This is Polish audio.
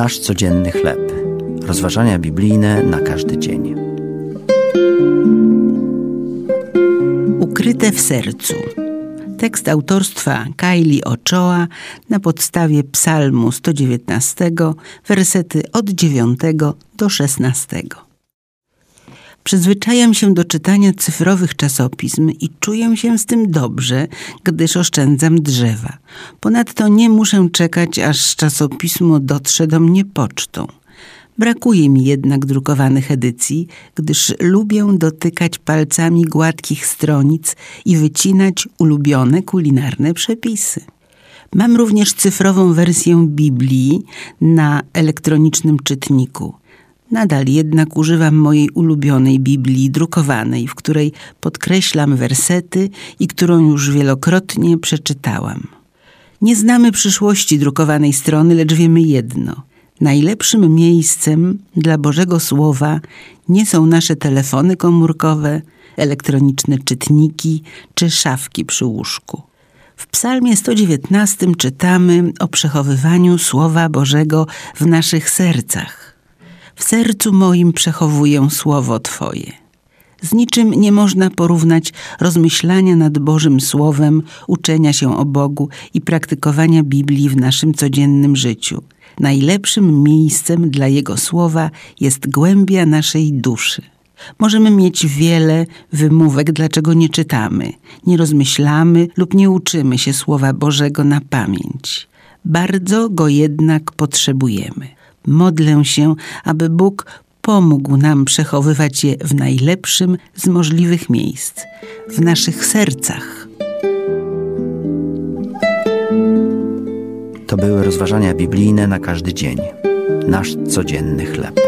Nasz codzienny chleb. Rozważania biblijne na każdy dzień. Ukryte w sercu. Tekst autorstwa Kylie Ochoa na podstawie Psalmu 119, wersety od 9 do 16. Przyzwyczajam się do czytania cyfrowych czasopism i czuję się z tym dobrze, gdyż oszczędzam drzewa. Ponadto nie muszę czekać, aż czasopismo dotrze do mnie pocztą. Brakuje mi jednak drukowanych edycji, gdyż lubię dotykać palcami gładkich stronic i wycinać ulubione kulinarne przepisy. Mam również cyfrową wersję Biblii na elektronicznym czytniku. Nadal jednak używam mojej ulubionej Biblii drukowanej, w której podkreślam wersety i którą już wielokrotnie przeczytałam. Nie znamy przyszłości drukowanej strony, lecz wiemy jedno. Najlepszym miejscem dla Bożego Słowa nie są nasze telefony komórkowe, elektroniczne czytniki czy szafki przy łóżku. W Psalmie 119 czytamy o przechowywaniu Słowa Bożego w naszych sercach. W sercu moim przechowuję Słowo Twoje. Z niczym nie można porównać rozmyślania nad Bożym Słowem, uczenia się o Bogu i praktykowania Biblii w naszym codziennym życiu. Najlepszym miejscem dla Jego Słowa jest głębia naszej duszy. Możemy mieć wiele wymówek, dlaczego nie czytamy, nie rozmyślamy lub nie uczymy się Słowa Bożego na pamięć. Bardzo go jednak potrzebujemy. Modlę się, aby Bóg pomógł nam przechowywać je w najlepszym z możliwych miejsc, w naszych sercach. To były rozważania biblijne na każdy dzień. Nasz codzienny chleb.